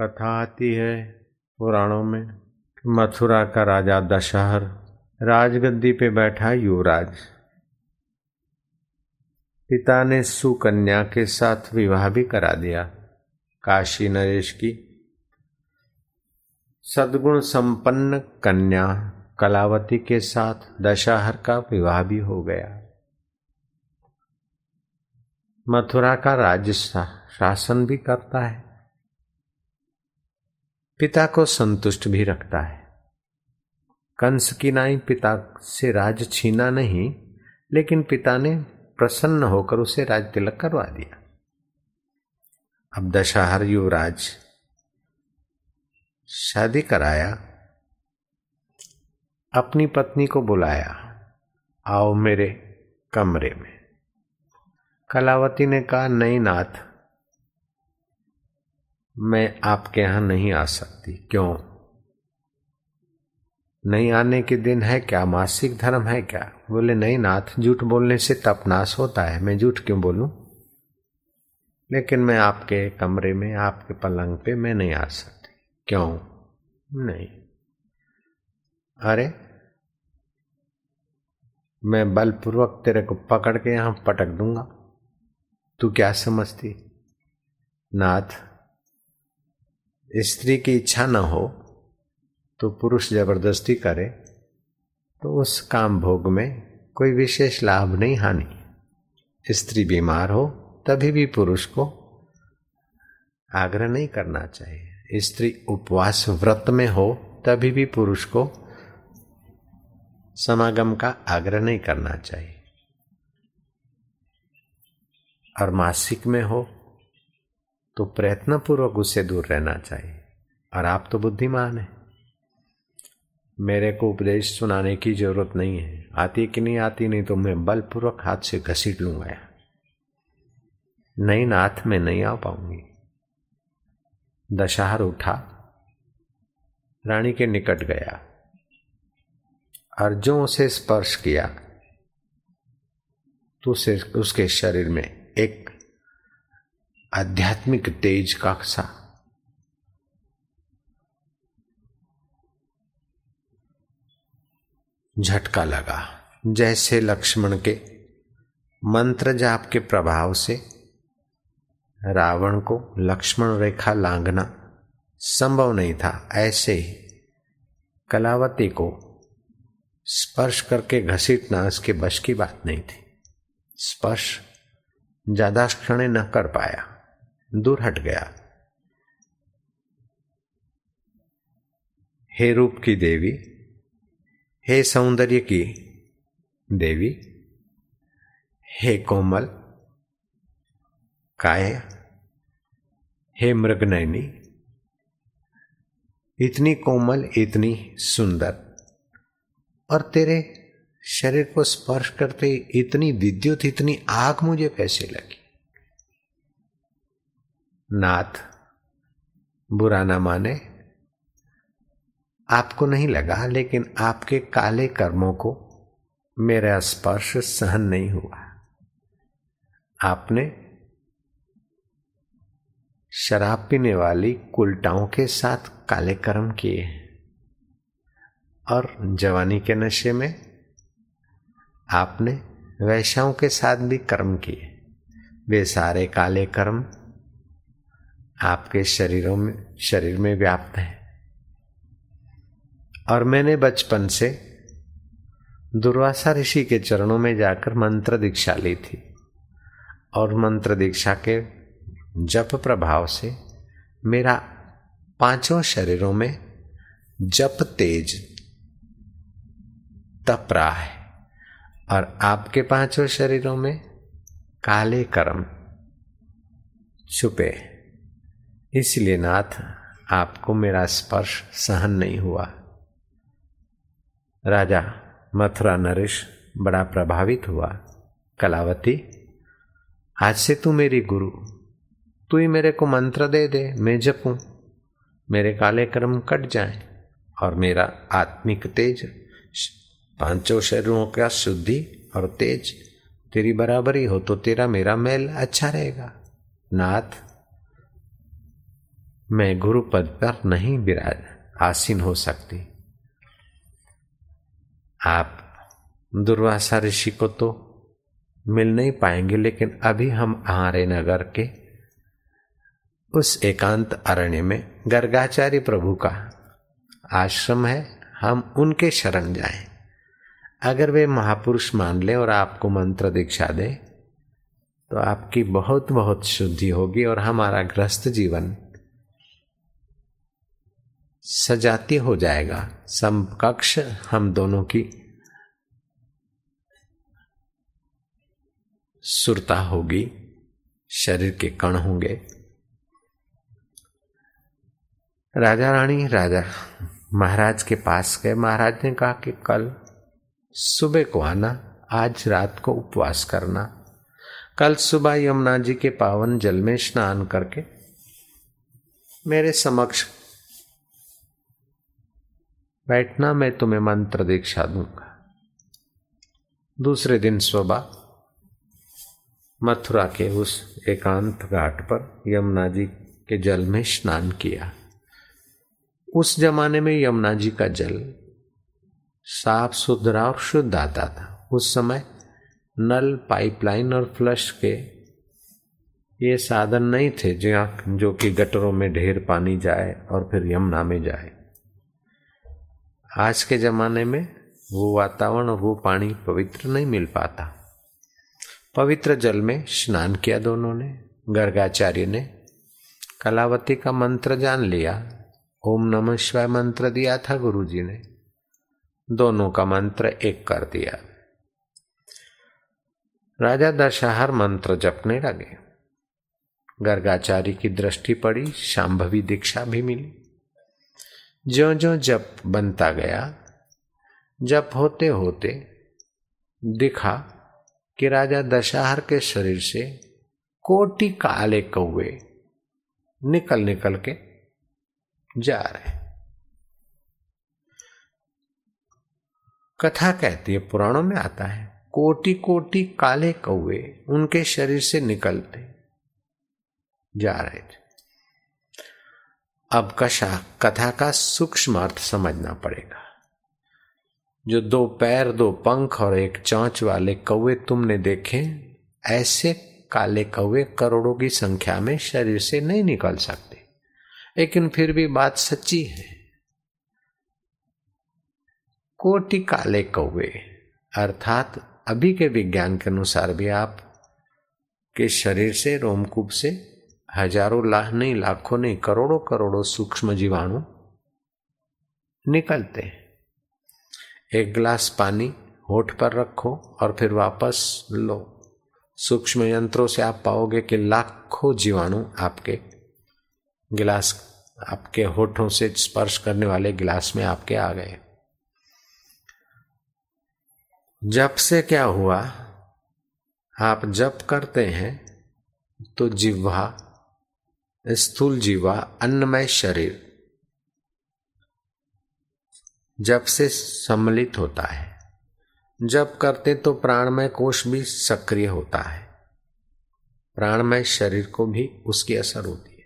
कथा आती है पुराणों में। मथुरा का राजा दशहर, राजगद्दी पे बैठा युवराज। पिता ने सुकन्या के साथ विवाह भी करा दिया, काशी नरेश की। सदगुण संपन्न कन्या कलावती के साथ दशहर का विवाह भी हो गया। मथुरा का राज्य शासन भी करता है। पिता को संतुष्ट भी रखता है। कंस की नाई पिता से राज छीना नहीं, लेकिन पिता ने प्रसन्न होकर उसे राज तिलक करवा दिया। अब दशहर युवराज शादी कराया, अपनी पत्नी को बुलाया, आओ मेरे कमरे में। कलावती ने कहा, नहीं नाथ मैं आपके यहाँ नहीं आ सकती। क्यों? नहीं आने के दिन है क्या? मासिक धर्म है क्या? बोले, नहीं नाथ, झूठ बोलने से तपनाश होता है। मैं झूठ क्यों बोलूँ? लेकिन मैं आपके कमरे में, आपके पलंग पे मैं नहीं आ सकती। क्यों? नहीं। अरे, मैं बलपूर्वक तेरे को पकड़ के यहाँ पटक दूँगा। तू क्या समझती? नाथ स्त्री की इच्छा न हो तो पुरुष ज़बरदस्ती करे तो उस काम भोग में कोई विशेष लाभ नहीं, हानि। स्त्री बीमार हो, तभी भी पुरुष को आग्रह नहीं करना चाहिए। स्त्री उपवास व्रत में हो, तभी भी पुरुष को समागम का आग्रह नहीं करना चाहिए। और मासिक में हो तो प्रयत्न पूर्वक उससे दूर रहना चाहिए। और आप तो बुद्धिमान हैं। मेरे को उपदेश सुनाने की ज़रूरत नहीं है। आती कि नहीं आती, नहीं तो मैं बलपूर्वक हाथ से घसीट लूँगा नहीं नाथ में नहीं आ पाऊँगी। दशहर उठा। रानी के निकट गया। और जो उसे स्पर्श किया। तो उसे, उसके शरीर में एक आध्यात्मिक तेज का सा। झटका लगा। जैसे लक्ष्मण के मंत्र जाप के प्रभाव से रावण को लक्ष्मण रेखा लांघना संभव नहीं था। ऐसे ही कलावती को स्पर्श करके घसीटना उसके बश की बात नहीं थी। स्पर्श ज़्यादा क्षण न कर पाया। दूर हट गया। हे रूप की देवी, हे सौंदर्य की देवी, हे कोमल, काय, हे मृगनयनी, इतनी कोमल, इतनी सुंदर, और तेरे शरीर को स्पर्श करते इतनी विद्युत, इतनी आग मुझे कैसे लगी? नाथ, बुरा ना माने। आपको नहीं लगा, लेकिन आपके काले कर्मों को मेरा स्पर्श सहन नहीं हुआ। आपने शराब पीने वाली कुलटाओं के साथ काले कर्म किए और जवानी के नशे में आपने वैश्याओं के साथ भी कर्म किए। वे सारे काले कर्म आपके शरीरों में, शरीर में व्याप्त है। और मैंने बचपन से दुर्वासा ऋषि के चरणों में जाकर मंत्र दीक्षा ली थी और मंत्र दीक्षा के जप प्रभाव से मेरा पाँचों शरीरों में जप तेज तप रहा है और आपके पाँचों शरीरों में काले कर्म छुपे इसलिए नाथ, आपको मेरा स्पर्श सहन नहीं हुआ। राजा मथुरा नरेश बड़ा प्रभावित हुआ। कलावती, आज से तू मेरी गुरु। तू ही मेरे को मंत्र दे दे, मैं जपूं। मेरे काले कर्म कट जाए और मेरा आत्मिक तेज, पाँचों शरीरों का शुद्धि और तेज, तेरी बराबरी हो तो तेरा मेरा मेल अच्छा रहेगा। नाथ मैं गुरु पद पर नहीं विराज, आसीन हो सकती। आप दुर्वासा ऋषि को तो मिल नहीं पाएँगे, लेकिन अभी हम हमारे नगर के उस एकांत अरण्य में गर्गाचार्य प्रभु का आश्रम है, हम उनके शरण जाएँ। अगर वे महापुरुष मान ले और आपको मंत्र दीक्षा दे तो आपकी बहुत बहुत शुद्धि होगी और हमारा ग्रस्त जीवन सजाती हो जाएगा। समकक्ष हम दोनों की सुरता होगी, शरीर के कण होंगे। राजा रानी, राजा महाराज के पास गए। महाराज ने कहा कि कल सुबह को आना, आज रात को उपवास करना। कल सुबह यमुना जी के पावन जल में स्नान करके मेरे समक्ष बैठना मैं तुम्हें मंत्र दीक्षा दूँगा। दूसरे दिन सुबह मथुरा के उस एकांत घाट पर यमुना जी के जल में स्नान किया। उस जमाने में यमुना जी का जल साफ़ सुथरा और शुद्ध आता था। उस समय नल, पाइपलाइन और फ्लश के ये साधन नहीं थे जहाँ जो कि गटरों में ढेर पानी जाए और फिर यमुना में जाए। आज के ज़माने में वो वातावरण और वो पानी पवित्र नहीं मिल पाता। पवित्र जल में स्नान किया दोनों ने, गर्गाचार्य ने, कलावती का मंत्र जान लिया, ओम नमः शिवाय मंत्र दिया था गुरु जी ने, दोनों का मंत्र एक कर दिया। राजा दशहर मंत्र जपने लगे। गर्गाचार्य की दृष्टि पड़ी, शांभवी दीक्षा भी मिली। जो ज्यो जप बनता गया, जप होते होते दिखा कि राजा दशहर के शरीर से कोटि काले कौए निकल निकल के जा रहे कथा कहती है, पुराणों में आता है कोटि कोटि काले कौवे उनके शरीर से निकलते जा रहे थे। अब कशा, कथा का सूक्ष्म अर्थ समझना पड़ेगा। जो दो पैर, दो पंख और एक चौंच वाले कौवे तुमने देखे, ऐसे काले कौवे करोड़ों की संख्या में शरीर से नहीं निकल सकते। लेकिन फिर भी बात सच्ची है। कोटि काले कौवे, अर्थात अभी के विज्ञान के अनुसार भी आप के शरीर से, रोमकूप से हज़ारों लाख नहीं लाखों नहीं करोड़ों करोड़ों सूक्ष्म जीवाणु निकलते हैं एक गिलास पानी होठ पर रखो और फिर वापस लो सूक्ष्म यंत्रों से आप पाओगे कि लाखों जीवाणु आपके गिलास आपके होठों से स्पर्श करने वाले गिलास में आपके आ गए जब से क्या हुआ आप जप करते हैं तो जिह्वा स्थूल जीवा, अन्नमय शरीर, जब से सम्मिलित होता है। जब करते तो प्राणमय कोष भी सक्रिय होता है। प्राणमय शरीर को भी उसकी असर होती है।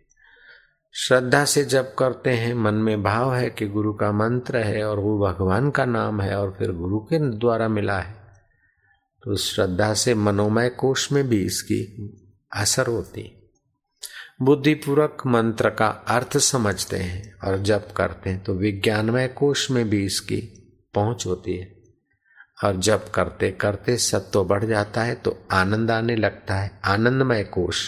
श्रद्धा से जब करते हैं, मन में भाव है कि गुरु का मंत्र है और वो भगवान का नाम है और फिर गुरु के द्वारा मिला है तो श्रद्धा से मनोमय कोष में भी इसकी असर होती बुद्धिपूर्वक मंत्र का अर्थ समझते हैं और जब करते हैं तो विज्ञानमय कोष में भी इसकी पहुँच होती है। और जब करते करते सत्व बढ़ जाता है तो आनंद आने लगता है। आनंदमय कोष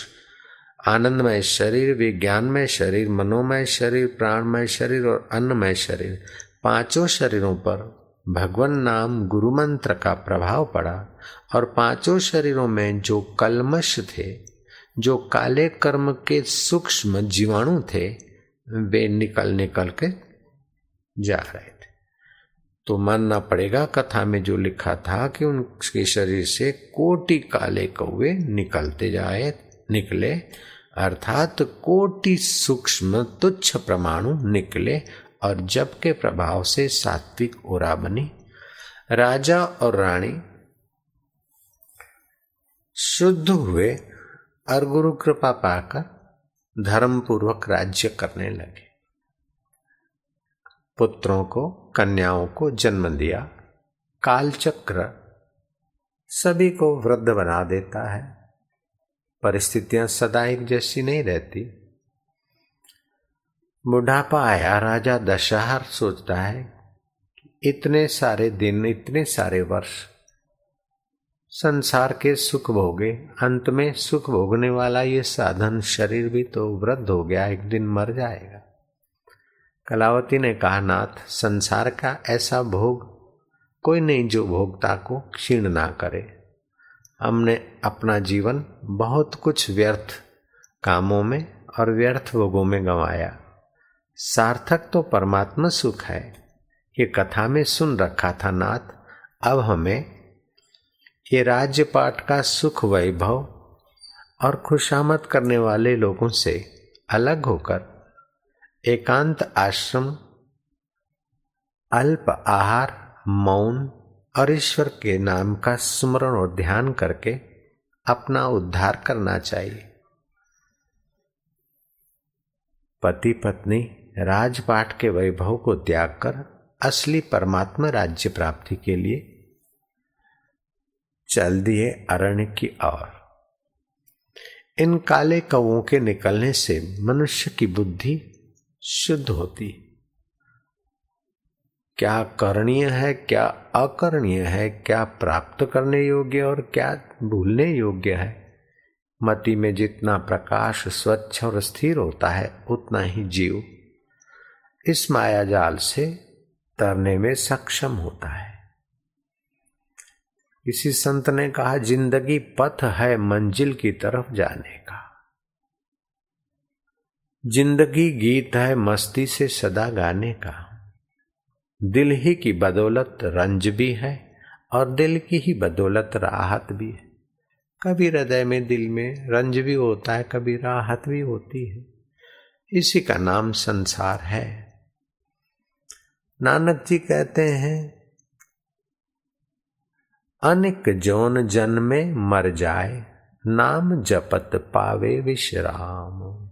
आनंदमय शरीर, विज्ञानमय शरीर, मनोमय शरीर, प्राणमय शरीर और अन्नमय शरीर, पाँचों शरीरों पर भगवान नाम गुरु मंत्र का प्रभाव पड़ा। और पाँचों शरीरों में जो कलमश थे जो काले कर्म के सूक्ष्म जीवाणु थे, वे निकल निकल के जा रहे थे। तो मानना पड़ेगा कथा में जो लिखा था कि उनके शरीर से कोटि काले कौवे निकलते जाए, निकले, अर्थात कोटि सूक्ष्म तुच्छ परमाणु निकले और जब के प्रभाव से सात्विक ओरा बनी। राजा और रानी शुद्ध हुए और गुरु कृपा पाकर धर्म पूर्वक राज्य करने लगे। पुत्रों को, कन्याओं को जन्म दिया। कालचक्र सभी को वृद्ध बना देता है। परिस्थितियाँ सदा एक जैसी नहीं रहती। बुढ़ापा आया, राजा दशहर सोचता है इतने सारे दिन, इतने सारे वर्ष संसार के सुख भोगे, अंत में सुख भोगने वाला ये साधन शरीर भी तो वृद्ध हो गया, एक दिन मर जाएगा। कलावती ने कहा, नाथ, संसार का ऐसा भोग कोई नहीं जो भोगता को क्षीण ना करे। हमने अपना जीवन बहुत कुछ व्यर्थ कामों में और व्यर्थ भोगों में गंवाया। सार्थक तो परमात्मा सुख है। ये कथा में सुन रखा था, नाथ। अब हमें ये राज्य पाठ का सुख वैभव और खुशामद करने वाले लोगों से अलग होकर एकांत आश्रम, अल्प आहार, मौन और ईश्वर के नाम का स्मरण और ध्यान करके अपना उद्धार करना चाहिए। पति पत्नी राजपाट के वैभव को त्याग कर असली परमात्मा राज्य प्राप्ति के लिए चल दिए अरण्य की ओर। इन काले कौओं के निकलने से मनुष्य की बुद्धि शुद्ध होती। क्या करणीय है, क्या अकरणीय है, क्या प्राप्त करने योग्य और क्या भूलने योग्य है? मति में जितना प्रकाश स्वच्छ और स्थिर होता है, उतना ही जीव इस माया जाल से तरने में सक्षम होता है। किसी संत ने कहा, ज़िंदगी पथ है मंजिल की तरफ़ जाने का। ज़िंदगी गीत है मस्ती से सदा गाने का। दिल ही की बदौलत रंज भी है और दिल की ही बदौलत राहत भी है। कभी हृदय में दिल में रंज भी होता है, कभी राहत भी होती है। इसी का नाम संसार है। नानक जी कहते हैं अनिक जौन जन्मे मर जाए, नाम जपत पावे विश्राम।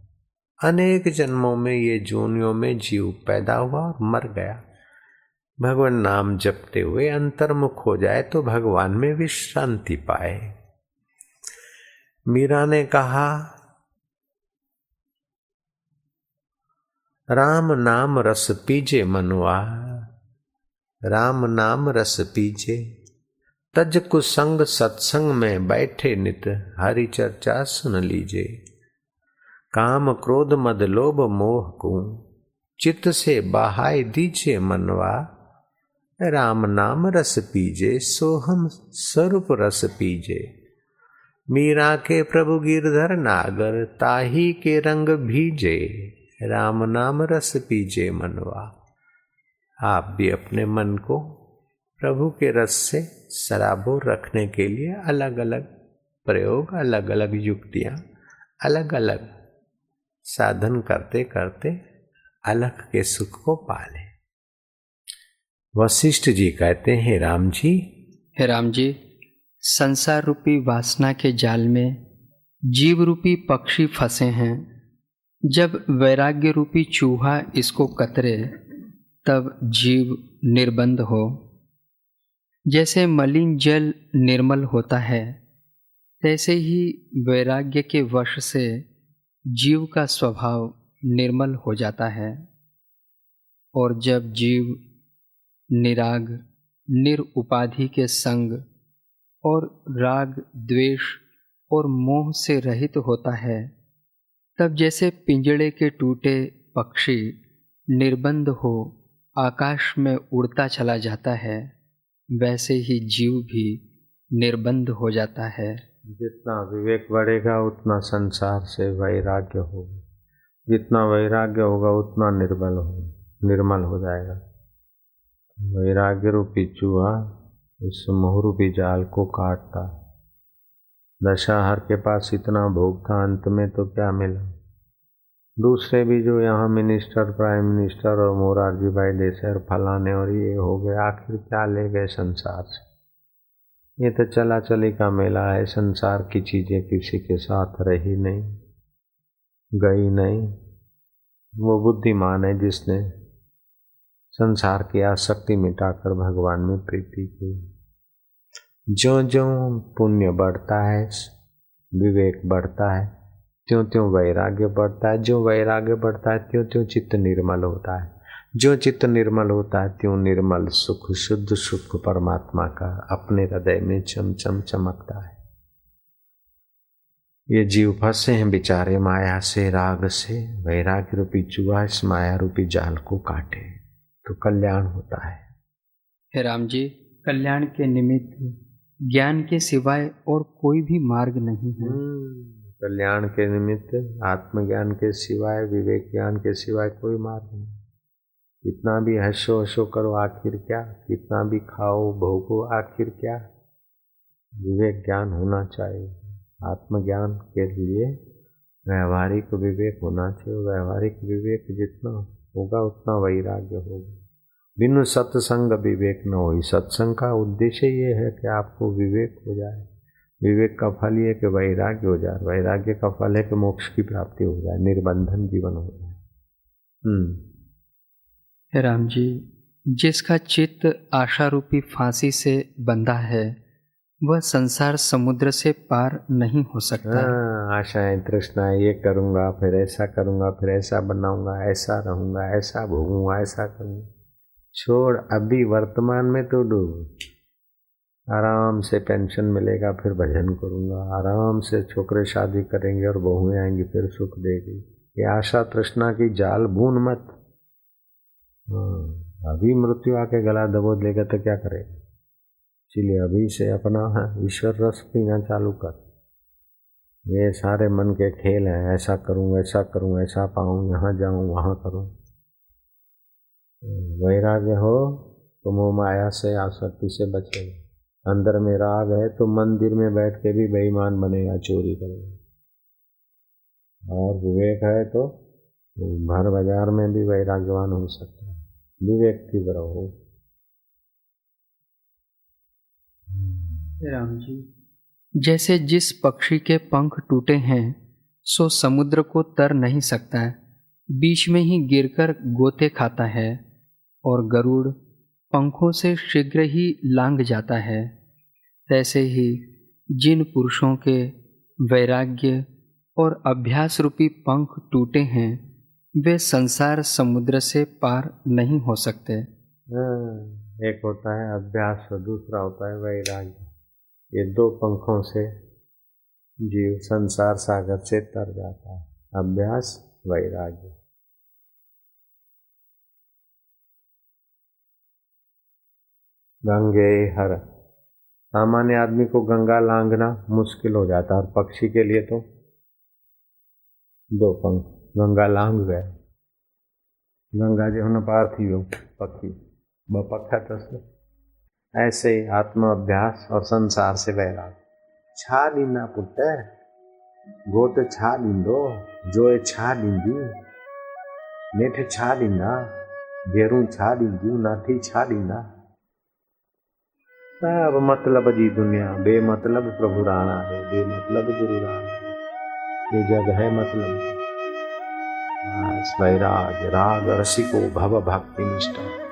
अनेक जन्मों में ये जोनियों में जीव पैदा हुआ और मर गया। भगवान नाम जपते हुए अंतर्मुख हो जाए तो भगवान में विश्रांति पाए। मीरा ने कहा, राम नाम रस पीजे मनुआ, राम नाम रस पीजे तज कुसंग सत्संग में बैठे नित हरि चर्चा सुन लीजे। काम क्रोध मद लोभ मोह को, चित्त से बहाय दीजिए मनवा। राम नाम रस पीजे, सोहम स्वरूप रस पीजे। मीरा के प्रभु गिरधर नागर, ताही के रंग भीजे। राम नाम रस पीजे मनवा। आप भी अपने मन को प्रभु के रस से शराबो रखने के लिए अलग अलग प्रयोग अलग अलग युक्तियाँ अलग अलग साधन करते करते अलग के सुख को पाले। वशिष्ठ जी कहते हैं, राम जी। हे राम जी, संसार रूपी वासना के जाल में जीव रूपी पक्षी फंसे हैं। जब वैराग्य रूपी चूहा इसको कतरे, तब जीव निर्बंध हो। जैसे मलिन जल निर्मल होता है, तैसे ही वैराग्य के वश से जीव का स्वभाव निर्मल हो जाता है। और जब जीव निराग, निरुपाधि के संग और राग, द्वेष और मोह से रहित होता है, तब जैसे पिंजड़े के टूटे पक्षी निर्बंध हो आकाश में उड़ता चला जाता है। वैसे ही जीव भी निर्बंध हो जाता है। जितना विवेक बढ़ेगा, उतना संसार से वैराग्य होगा। जितना वैराग्य होगा, उतना निर्बल हो, निर्मल हो जाएगा। वैराग्य रूपी चूहा इस मोहरूपी जाल को काटता। दशाहर के पास इतना भोग था, अंत में तो क्या मिला? दूसरे भी जो यहाँ मिनिस्टर प्राइम मिनिस्टर और मोरारजी भाई देसाई और फलाने और ये हो गए, आखिर क्या ले गए संसार से? ये तो चला चली का मेला है, संसार की चीज़ें किसी के साथ रही नहीं, गई नहीं। वो बुद्धिमान है जिसने संसार की आसक्ति मिटाकर भगवान में प्रीति की। जो जो पुण्य बढ़ता है, विवेक बढ़ता है त्यों त्यों वैराग्य बढ़ता है? जो वैराग्य बढ़ता है त्यों त्यों चित्त निर्मल होता है। जो चित्त निर्मल होता है त्यों निर्मल सुख शुद्ध सुख परमात्मा का अपने हृदय में चम चम चमकता है। ये जीव फंसे हैं बेचारे माया से राग से। वैराग्य रूपी चुहा इस माया रूपी जाल को काटे। तो कल्याण होता है। हे राम जी कल्याण के निमित्त ज्ञान के सिवाय और कोई भी मार्ग नहीं है। हम्म, कल्याण के निमित्त, आत्मज्ञान के सिवाय, विवेक ज्ञान के सिवाय कोई मार्ग नहीं। कितना भी हसो हसो करो आखिर क्या? कितना भी खाओ भोगो आखिर क्या? विवेक ज्ञान होना चाहिए। आत्मज्ञान के लिए व्यवहारिक विवेक होना चाहिए। व्यवहारिक विवेक जितना होगा, उतना वैराग्य होगा। बिनु सत्संग विवेक न हो सत्संग का उद्देश्य ये है कि आपको विवेक हो जाए। विवेक का फल ये कि वैराग्य हो जाए। वैराग्य का फल है कि मोक्ष की प्राप्ति हो जाए निर्बंधन जीवन हो जाए। हम्म। राम जी जिसका चित्त आशा रूपी फांसी से बंधा है वह संसार समुद्र से पार नहीं हो सकता। हाँ, आशाएँ तृष्णा ये करूँगा फिर ऐसा करूँगा फिर ऐसा बनाऊँगा ऐसा रहूँगा ऐसा भोगूँगा ऐसा करूँगा। छोड़ अभी वर्तमान में तो डूब। आराम से पेंशन मिलेगा फिर भजन करूँगा। आराम से छोकरे शादी करेंगे और बहुएँ आएँगी फिर सुख देगी। ये आशा तृष्णा की जाल बून मत। हाँ, अभी मृत्यु आके गला दबोच लेगा तो क्या करेगा इसीलिए अभी से अपना ईश्वर रस पीना चालू कर। ये सारे मन के खेल हैं ऐसा करूँ ऐसा करूँ ऐसा पाऊँ यहाँ जाऊँ वहाँ करूँ। वैराग्य हो तो मोह माया से आसक्ति से बचेगा। अंदर में राग है तो मंदिर में बैठ के भी बेईमान बनेगा चोरी करेगा। और विवेक है तो भर बाज़ार में भी वैराग्यवान हो सकता है। विवेक की रहो राम जी। जैसे जिस पक्षी के पंख टूटे हैं सो समुद्र को तर नहीं सकता है। बीच में ही गिरकर गोते खाता है और गरुड़ पंखों से शीघ्र ही लांग जाता है। तैसे ही जिन पुरुषों के वैराग्य और अभ्यास रूपी पंख टूटे हैं वे संसार समुद्र से पार नहीं हो सकते। हाँ, एक होता है अभ्यास और दूसरा होता है वैराग्य। ये दो पंखों से जीव संसार सागर से तर जाता है। अभ्यास वैराग्य। गंगे हर। सामान्य आदमी को गंगा लांगना मुश्किल हो जाता है, और पक्षी के लिए तो दो पंख। गंगा लांग गए। गंगा जी होने पार्थिव पक्षी। ब पक्का तो ऐसे आत्म अभ्यास और संसार से वैराग। छा ॾींदा पुट घोट छा ॾींदो जोए छा ॾींदी नेठि छा ॾींदा भेरूं छा ॾींदियूं नाठी छा ॾींदा सब मतलब जी दुनिया, बेमतलब प्रभु राणा है, बेमतलब गुरु राणा ये जग है मतलब। वैराग, राग, रसिको, भव, भक्ति, निष्ठा।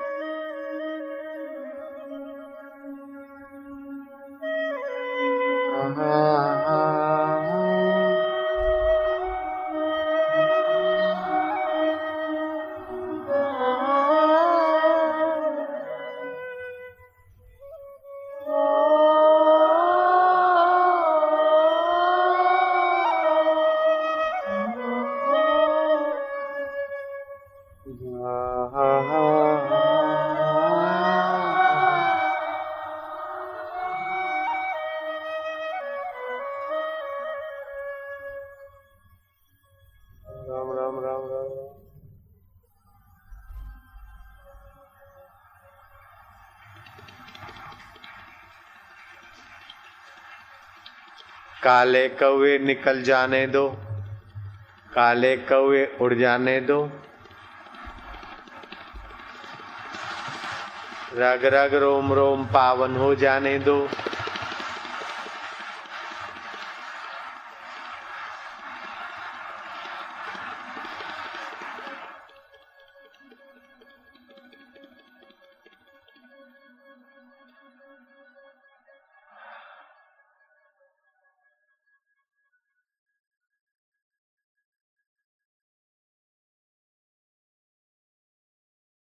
काले कौए निकल जाने दो। काले कौए उड़ जाने दो। रग रग रोम रोम पावन हो जाने दो।